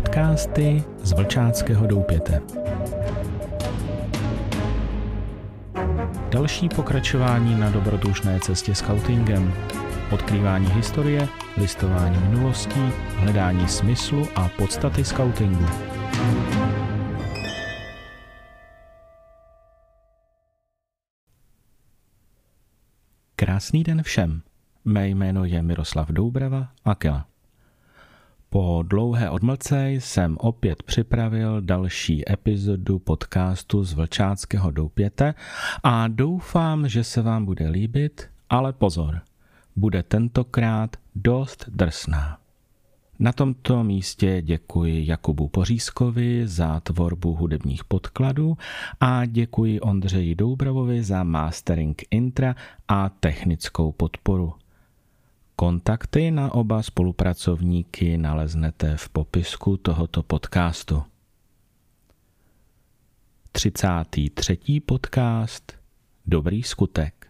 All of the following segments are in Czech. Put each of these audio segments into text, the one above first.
Podcasty z Vlčáckého doupěte. Další pokračování na dobrodružné cestě scoutingem. Odkrývání historie, listování minulostí, hledání smyslu a podstaty scoutingu. Krásný den všem. Mé jméno je Miroslav Doubrava Akela. Po dlouhé odmlce jsem opět připravil další epizodu podcastu z Vlčáckého doupěte a doufám, že se vám bude líbit, ale pozor, bude tentokrát dost drsná. Na tomto místě děkuji Jakubu Pořízkovi za tvorbu hudebních podkladů a děkuji Ondřeji Doubravovi za mastering intra a technickou podporu. Kontakty na oba spolupracovníky naleznete v popisku tohoto podcastu. 33. podcast Dobrý skutek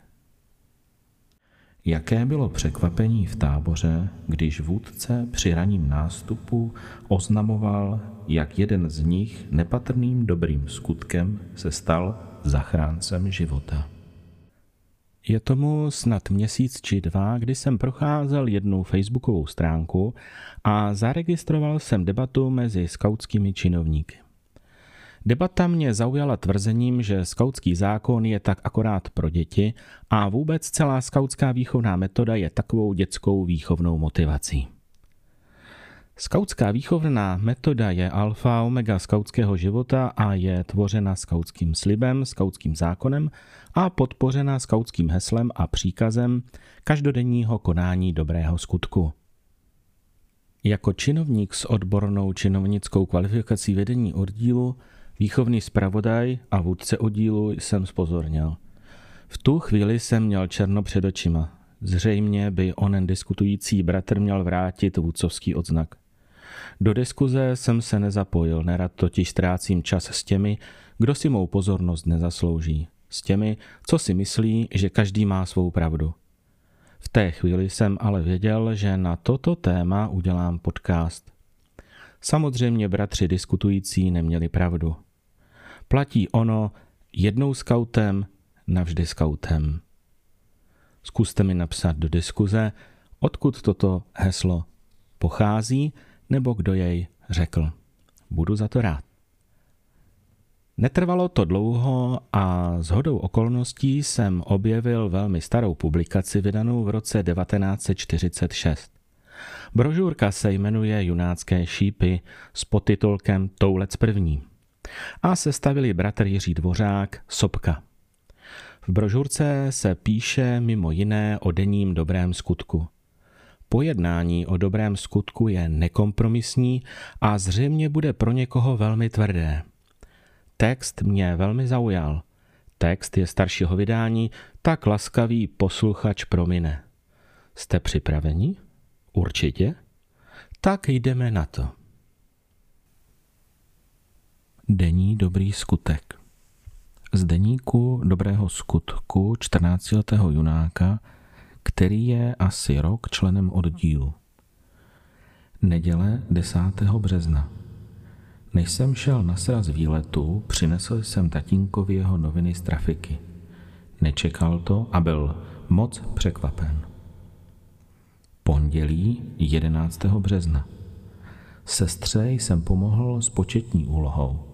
Jaké bylo překvapení v táboře, když vůdce při raním nástupu oznamoval, jak jeden z nich nepatrným dobrým skutkem se stal zachráncem života. Je tomu snad měsíc či dva, kdy jsem procházel jednu facebookovou stránku a zaregistroval jsem debatu mezi skautskými činovníky. Debata mě zaujala tvrzením, že skautský zákon je tak akorát pro děti a vůbec celá skautská výchovná metoda je takovou dětskou výchovnou motivací. Skautská výchovná metoda je alfa omega skautského života a je tvořena skautským slibem, skautským zákonem a podpořena skautským heslem a příkazem každodenního konání dobrého skutku. Jako činovník s odbornou činovnickou kvalifikací vedení oddílu, výchovný zpravodaj a vůdce oddílu jsem spozornil. V tu chvíli jsem měl černo před očima. Zřejmě by onen diskutující bratr měl vrátit vůdcovský odznak. Do diskuze jsem se nezapojil, nerad totiž ztrácím čas s těmi, kdo si mou pozornost nezaslouží. S těmi, co si myslí, že každý má svou pravdu. V té chvíli jsem ale věděl, že na toto téma udělám podcast. Samozřejmě bratři diskutující neměli pravdu. Platí ono jednou skautem, navždy skautem. Zkuste mi napsat do diskuze, odkud toto heslo pochází nebo kdo jej řekl. Budu za to rád. Netrvalo to dlouho a s hodou okolností jsem objevil velmi starou publikaci vydanou v roce 1946. Brožurka se jmenuje Junácké šípy s podtitulkem Toulec první a sestavili bratr Jiří Dvořák Sobka. V brožurce se píše mimo jiné o denním dobrém skutku – Pojednání o dobrém skutku je nekompromisní a zřejmě bude pro někoho velmi tvrdé. Text mě velmi zaujal. Text je staršího vydání, tak laskavý posluchač promine. Jste připraveni? Určitě? Tak jdeme na to. Denní dobrý skutek. Z deníku dobrého skutku 14. junáka který je asi rok členem oddílu. Neděle 10. března. Než jsem šel na sraz výletu, přinesl jsem tatínkovi jeho noviny z trafiky. Nečekal to a byl moc překvapen. Pondělí 11. března. Sestře jsem pomohl s početní úlohou.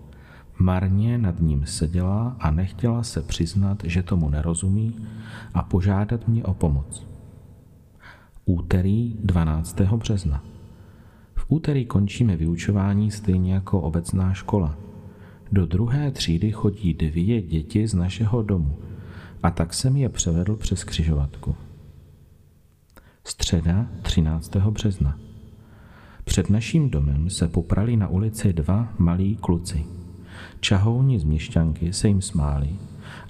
Marně nad ním seděla a nechtěla se přiznat, že tomu nerozumí a požádat mě o pomoc. Úterý 12. března. V úterý končíme vyučování stejně jako obecná škola. Do druhé třídy chodí dvě děti z našeho domu a tak jsem je převedl přes křižovatku. Středa 13. března. Před naším domem se poprali na ulici dva malí kluci. Čahouni z měšťanky se jim smáli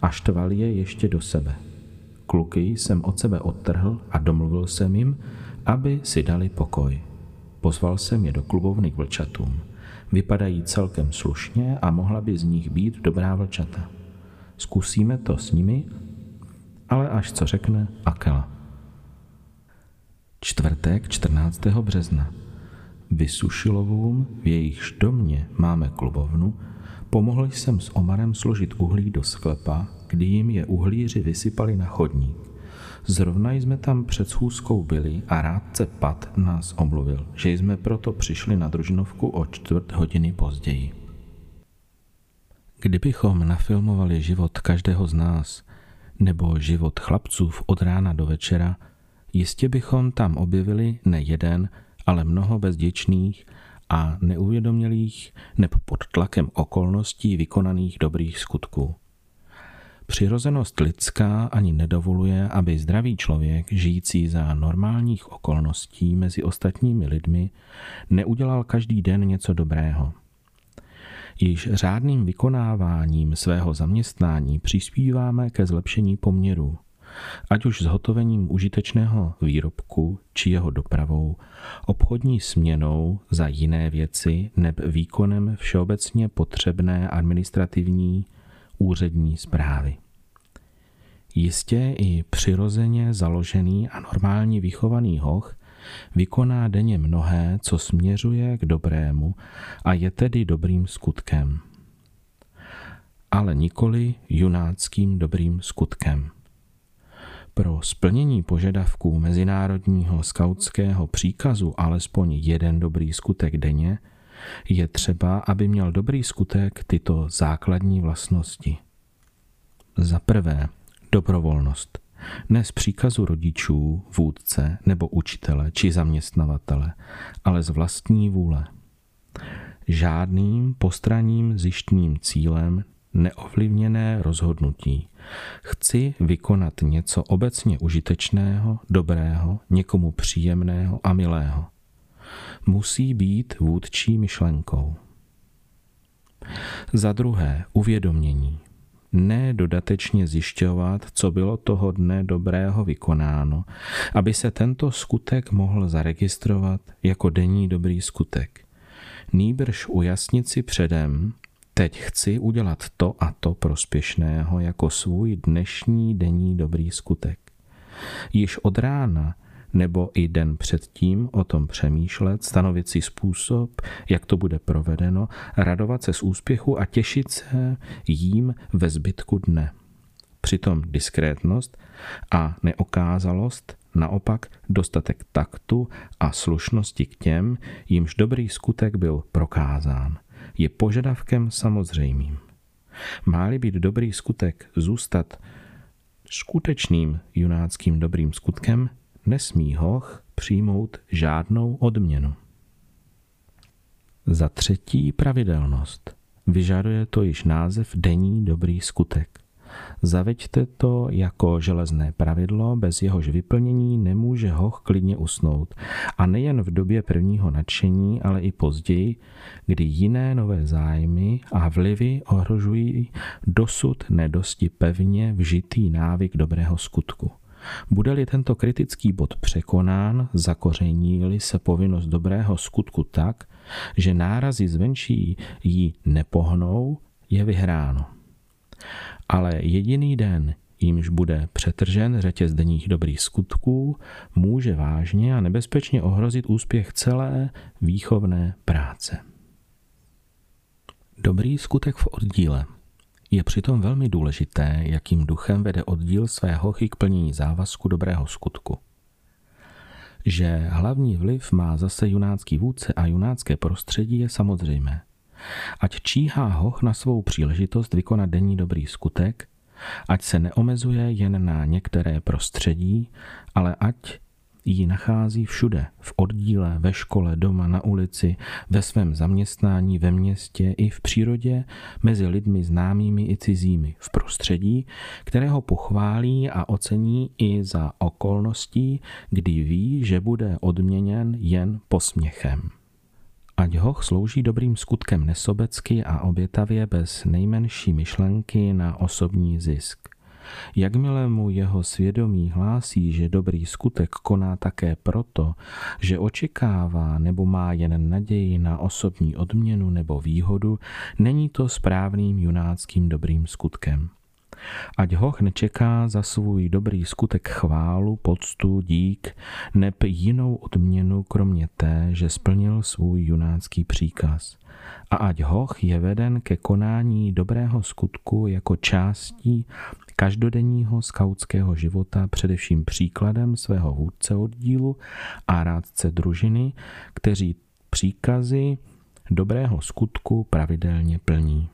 a štvali je ještě do sebe. Kluky jsem od sebe odtrhl a domluvil jsem jim, aby si dali pokoj. Pozval jsem je do klubovny k vlčatům. Vypadají celkem slušně a mohla by z nich být dobrá vlčata. Zkusíme to s nimi, ale až co řekne Akela. Čtvrtek 14. března. Vysušilovům, v jejichž domě máme klubovnu, pomohl jsem s Omarem složit uhlí do sklepa, kdy jim je uhlíři vysypali na chodník. Zrovna jsme tam před schůzkou byli a rádce Pat nás omluvil, že jsme proto přišli na družinovku o čtvrt hodiny později. Kdybychom nafilmovali život každého z nás, nebo život chlapců od rána do večera, jistě bychom tam objevili ne jeden, ale mnoho bezděčných a neuvědomělých nebo pod tlakem okolností vykonaných dobrých skutků. Přirozenost lidská ani nedovoluje, aby zdravý člověk, žijící za normálních okolností mezi ostatními lidmi, neudělal každý den něco dobrého. Již řádným vykonáváním svého zaměstnání přispíváme ke zlepšení poměru, ať už zhotovením užitečného výrobku či jeho dopravou, obchodní směnou za jiné věci neb výkonem všeobecně potřebné administrativní úřední zprávy. Jistě i přirozeně založený a normálně vychovaný hoch vykoná denně mnohé, co směřuje k dobrému a je tedy dobrým skutkem. Ale nikoli junáckým dobrým skutkem. Pro splnění požadavků mezinárodního skautského příkazu alespoň jeden dobrý skutek denně je třeba, aby měl dobrý skutek tyto základní vlastnosti. Za prvé, dobrovolnost. Ne z příkazu rodičů, vůdce nebo učitele či zaměstnavatele, ale z vlastní vůle. Žádným postranním zjištním cílem neovlivněné rozhodnutí. Chci vykonat něco obecně užitečného, dobrého, někomu příjemného a milého. Musí být vůdčí myšlenkou. Za druhé, uvědomění ne dodatečně zjišťovat, co bylo toho dne dobrého vykonáno, aby se tento skutek mohl zaregistrovat jako denní dobrý skutek. Nýbrž ujasnit si předem, teď chci udělat to a to prospěšného jako svůj dnešní denní dobrý skutek. Již od rána nebo i den předtím o tom přemýšlet, stanovit si způsob, jak to bude provedeno, radovat se z úspěchu a těšit se jím ve zbytku dne. Přitom diskrétnost a neokázalost, naopak dostatek taktu a slušnosti k těm, jimž dobrý skutek byl prokázán, je požadavkem samozřejmým. Máli být dobrý skutek zůstat skutečným junáckým dobrým skutkem, nesmí hoch přijmout žádnou odměnu. Za třetí pravidelnost. Vyžaduje to již název denní dobrý skutek. Zaveďte to jako železné pravidlo, bez jehož vyplnění nemůže hoch klidně usnout. A nejen v době prvního nadšení, ale i později, kdy jiné nové zájmy a vlivy ohrožují dosud nedosti pevně vžitý návyk dobrého skutku. Bude-li tento kritický bod překonán, zakoření-li se povinnost dobrého skutku tak, že nárazy zvenčí ji nepohnou, je vyhráno. Ale jediný den, jímž bude přetržen řetěz denních dobrých skutků, může vážně a nebezpečně ohrozit úspěch celé výchovné práce. Dobrý skutek v oddíle. Je přitom velmi důležité, jakým duchem vede oddíl své hochy k plnění závazku dobrého skutku. Že hlavní vliv má zase junácký vůdce a junácké prostředí je samozřejmé. Ať číhá hoch na svou příležitost vykonat denní dobrý skutek, ať se neomezuje jen na některé prostředí, ale ať ji nachází všude, v oddíle, ve škole, doma, na ulici, ve svém zaměstnání, ve městě i v přírodě, mezi lidmi známými i cizími, v prostředí, kterého pochválí a ocení i za okolností, kdy ví, že bude odměněn jen posměchem. Ať hoch slouží dobrým skutkem nesobecky a obětavě bez nejmenší myšlenky na osobní zisk. Jakmile mu jeho svědomí hlásí, že dobrý skutek koná také proto, že očekává nebo má jen naději na osobní odměnu nebo výhodu, není to správným junáckým dobrým skutkem. Ať hoch nečeká za svůj dobrý skutek chválu, poctu, dík, neb jinou odměnu kromě té, že splnil svůj junácký příkaz. A ať hoch je veden ke konání dobrého skutku jako částí každodenního skautského života především příkladem svého vůdce oddílu a rádce družiny, kteří příkazy dobrého skutku pravidelně plní.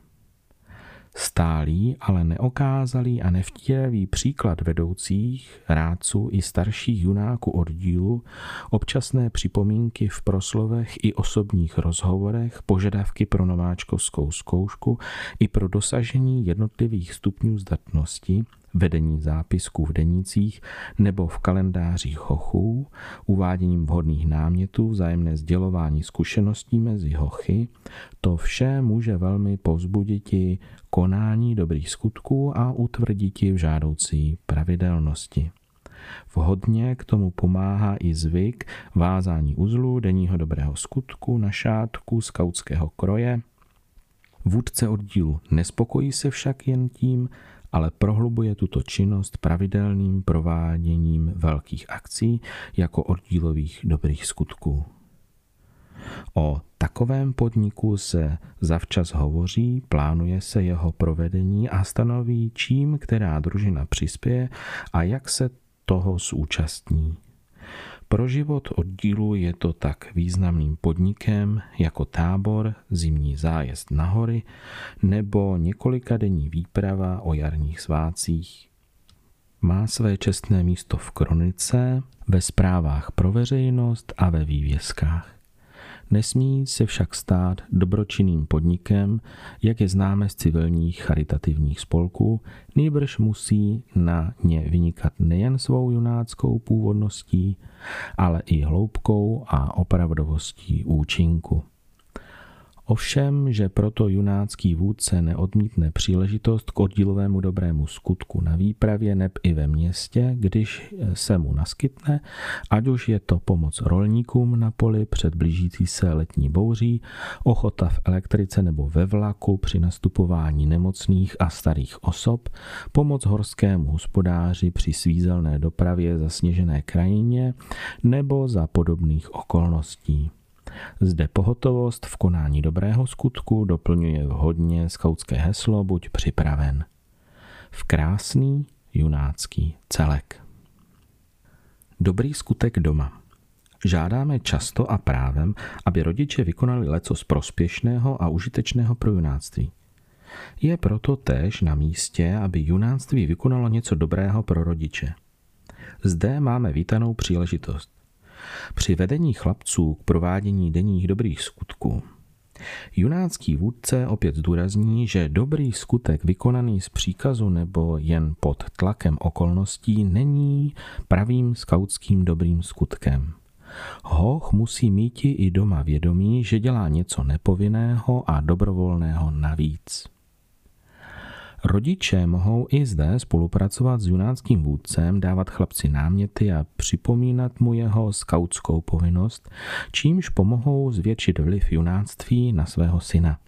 Stálý, ale neokázalý a nevtíravý příklad vedoucích, rádců i starších junáků oddílu, občasné připomínky v proslovech i osobních rozhovorech, požadavky pro nováčkovskou zkoušku i pro dosažení jednotlivých stupňů zdatnosti, vedení zápisků v denících nebo v kalendářích hochů, uváděním vhodných námětů, vzájemné sdělování zkušeností mezi hochy, to vše může velmi povzbudit konání dobrých skutků a utvrdit v žádoucí pravidelnosti. Vhodně k tomu pomáhá i zvyk vázání uzlu, denního dobrého skutku na šátku skautského kroje. Vůdce oddílu nespokojí se však jen tím, ale prohlubuje tuto činnost pravidelným prováděním velkých akcí jako oddílových dobrých skutků. O takovém podniku se zavčas hovoří, plánuje se jeho provedení a stanoví, čím která družina přispěje a jak se toho zúčastní. Pro život oddílu je to tak významným podnikem jako tábor, zimní zájezd na hory nebo několika denní výprava o jarních svácích. Má své čestné místo v kronice, ve zprávách pro veřejnost a ve vývězkách. Nesmí se však stát dobročinným podnikem, jak je známe z civilních charitativních spolků, nejbrž musí na ně vynikat nejen svou junáckou původností, ale i hloubkou a opravdovostí účinku. Ovšem, že proto junácký vůdce neodmítne příležitost k oddílovému dobrému skutku na výpravě neb i ve městě, když se mu naskytne, ať už je to pomoc rolníkům na poli před blížící se letní bouří, ochota v elektrice nebo ve vlaku při nastupování nemocných a starých osob, pomoc horskému hospodáři při svízelné dopravě za sněžené krajině nebo za podobných okolností. Zde pohotovost v konání dobrého skutku doplňuje vhodně skautské heslo Buď připraven. V krásný junácký celek. Dobrý skutek doma. Žádáme často a právem, aby rodiče vykonali leco z prospěšného a užitečného pro junáctví. Je proto též na místě, aby junáctví vykonalo něco dobrého pro rodiče. Zde máme vítanou příležitost. Při vedení chlapců k provádění denních dobrých skutků Junácký vůdce opět zdůrazní, že dobrý skutek vykonaný z příkazu nebo jen pod tlakem okolností není pravým skautským dobrým skutkem. Hoch musí mít i doma vědomí, že dělá něco nepovinného a dobrovolného navíc. Rodiče mohou i zde spolupracovat s junáckým vůdcem, dávat chlapci náměty a připomínat mu jeho skautskou povinnost, čímž pomohou zvětšit vliv junáctví na svého syna.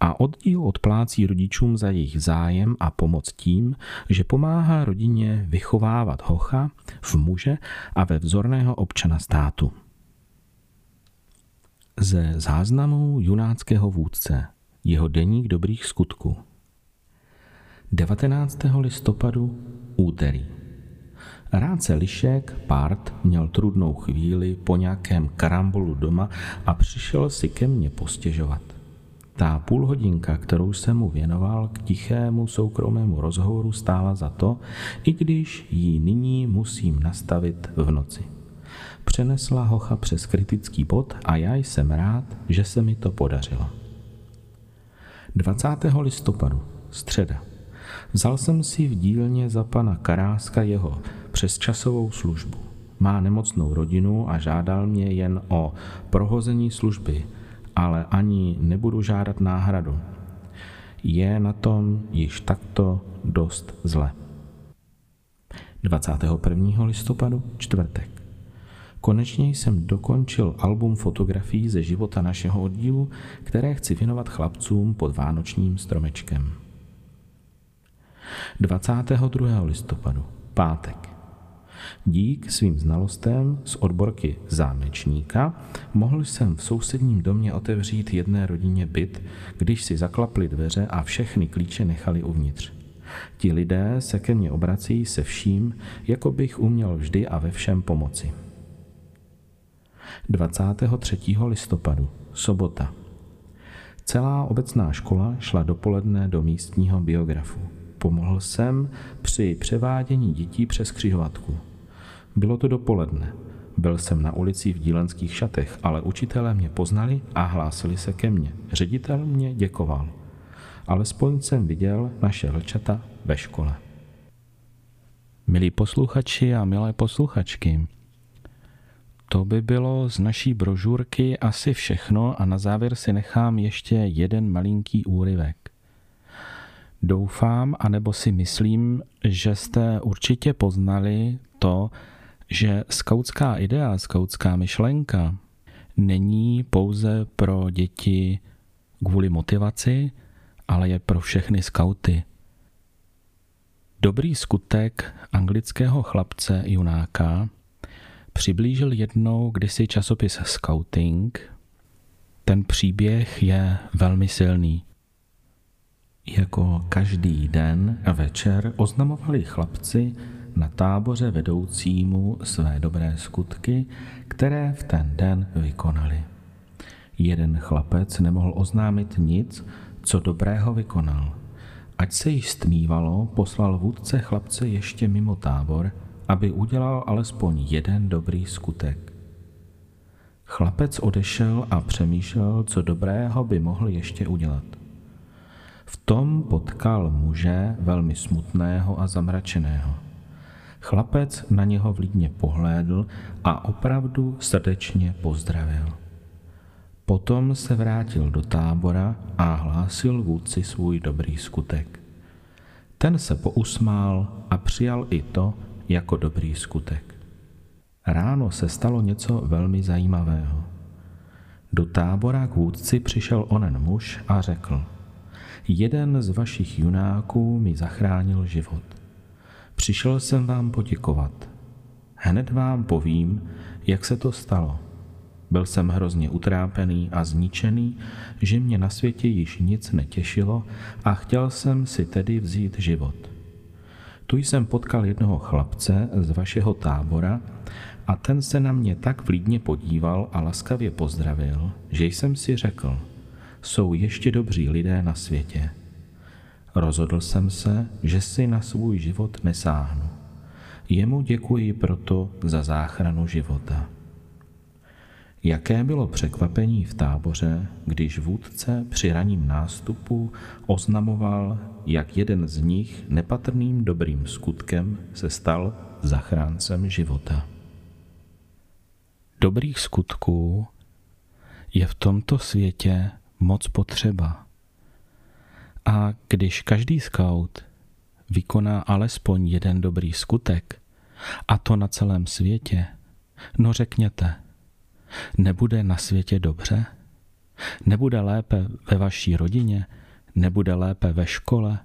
A oddíl odplácí rodičům za jejich zájem a pomoc tím, že pomáhá rodině vychovávat hocha v muže a ve vzorného občana státu. Ze záznamů junáckého vůdce jeho deník dobrých skutků 19. listopadu úterý. Rádce Lišek, Part, měl trudnou chvíli po nějakém karambolu doma a přišel si ke mně postěžovat. Ta půl hodinka, kterou jsem mu věnoval k tichému soukromému rozhovoru, stála za to, i když ji nyní musím nastavit v noci. Přenesla hocha přes kritický bod a já jsem rád, že se mi to podařilo. 20. listopadu, středa. Vzal jsem si v dílně za pana Karáska jeho přesčasovou službu. Má nemocnou rodinu a žádal mě jen o prohození služby, ale ani nebudu žádat náhradu. Je na tom již takto dost zle. 21. listopadu, čtvrtek. Konečně jsem dokončil album fotografií ze života našeho oddílu, které chci věnovat chlapcům pod vánočním stromečkem. 22. listopadu, pátek. Dík svým znalostem z odborky zámečníka mohl jsem v sousedním domě otevřít jedné rodině byt, když si zaklapli dveře a všechny klíče nechali uvnitř. Ti lidé se ke mně obrací se vším, jako bych uměl vždy a ve všem pomoci. 23. listopadu, sobota. Celá obecná škola šla dopoledne do místního biografu. Pomohl jsem při převádění dětí přes křižovatku. Bylo to dopoledne. Byl jsem na ulici v dílenských šatech, ale učitelé mě poznali a hlásili se ke mně. Ředitel mě děkoval. Alespoň jsem viděl naše vlčata ve škole. Milí posluchači a milé posluchačky, to by bylo z naší brožurky asi všechno a na závěr si nechám ještě jeden malinký úryvek. Doufám, anebo si myslím, že jste určitě poznali to, že skautská idea, skautská myšlenka není pouze pro děti kvůli motivaci, ale je pro všechny skauty. Dobrý skutek anglického chlapce Junáka přiblížil jednou kdysi časopis Scouting. Ten příběh je velmi silný. Jako každý den a večer oznamovali chlapci na táboře vedoucímu své dobré skutky, které v ten den vykonali. Jeden chlapec nemohl oznámit nic, co dobrého vykonal. Ať se již stmívalo, poslal vůdce chlapce ještě mimo tábor, aby udělal alespoň jeden dobrý skutek. Chlapec odešel a přemýšlel, co dobrého by mohl ještě udělat. V tom potkal muže velmi smutného a zamračeného. Chlapec na něho vlídně pohlédl a opravdu srdečně pozdravil. Potom se vrátil do tábora a hlásil vůdci svůj dobrý skutek. Ten se pousmál a přijal i to jako dobrý skutek. Ráno se stalo něco velmi zajímavého. Do tábora k vůdci přišel onen muž a řekl, jeden z vašich junáků mi zachránil život. Přišel jsem vám poděkovat. Hned vám povím, jak se to stalo. Byl jsem hrozně utrápený a zničený, že mě na světě již nic netěšilo a chtěl jsem si tedy vzít život. Tu jsem potkal jednoho chlapce z vašeho tábora a ten se na mě tak vlídně podíval a laskavě pozdravil, že jsem si řekl, jsou ještě dobří lidé na světě. Rozhodl jsem se, že si na svůj život nesáhnu. Jemu děkuji proto za záchranu života. Jaké bylo překvapení v táboře, když vůdce při raním nástupu oznamoval, jak jeden z nich nepatrným dobrým skutkem se stal zachráncem života. Dobrých skutků je v tomto světě moc potřeba. A když každý scout vykoná alespoň jeden dobrý skutek, a to na celém světě, no řekněte, nebude na světě dobře? Nebude lépe ve vaší rodině? Nebude lépe ve škole?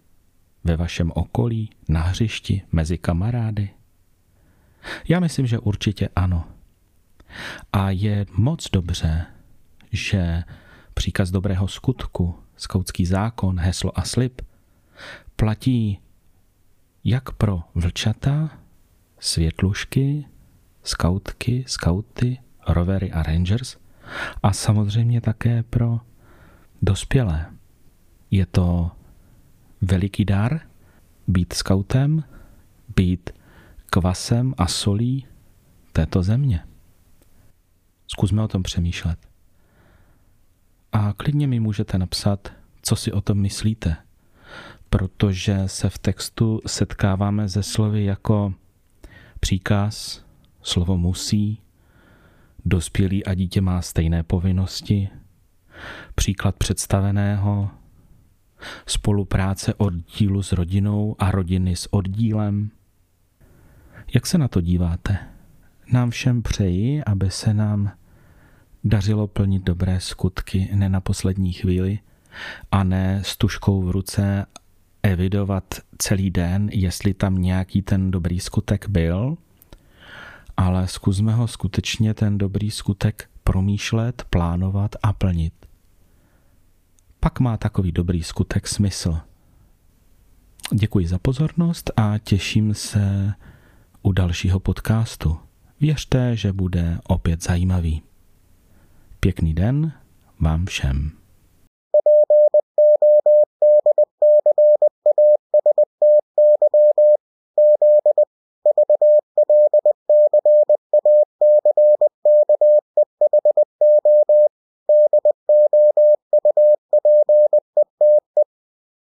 Ve vašem okolí? Na hřišti? Mezi kamarády? Já myslím, že určitě ano. A je moc dobře, že příkaz dobrého skutku, skautský zákon, heslo a slib platí jak pro vlčata, světlušky, skautky, skauty, rovery a rangers a samozřejmě také pro dospělé. Je to veliký dar být skautem, být kvasem a solí této země. Zkusme o tom přemýšlet. A klidně mi můžete napsat, co si o tom myslíte, protože se v textu setkáváme ze slovy jako příkaz, slovo musí, dospělý a dítě má stejné povinnosti, příklad představeného, spolupráce oddílu s rodinou a rodiny s oddílem. Jak se na to díváte? Nám všem přeji, aby se nám dařilo plnit dobré skutky ne na poslední chvíli a ne s tuškou v ruce evidovat celý den, jestli tam nějaký ten dobrý skutek byl, ale zkusme ho skutečně ten dobrý skutek promýšlet, plánovat a plnit. Pak má takový dobrý skutek smysl. Děkuji za pozornost a těším se u dalšího podcastu. Věřte, že bude opět zajímavý. Pěkný den vám všem.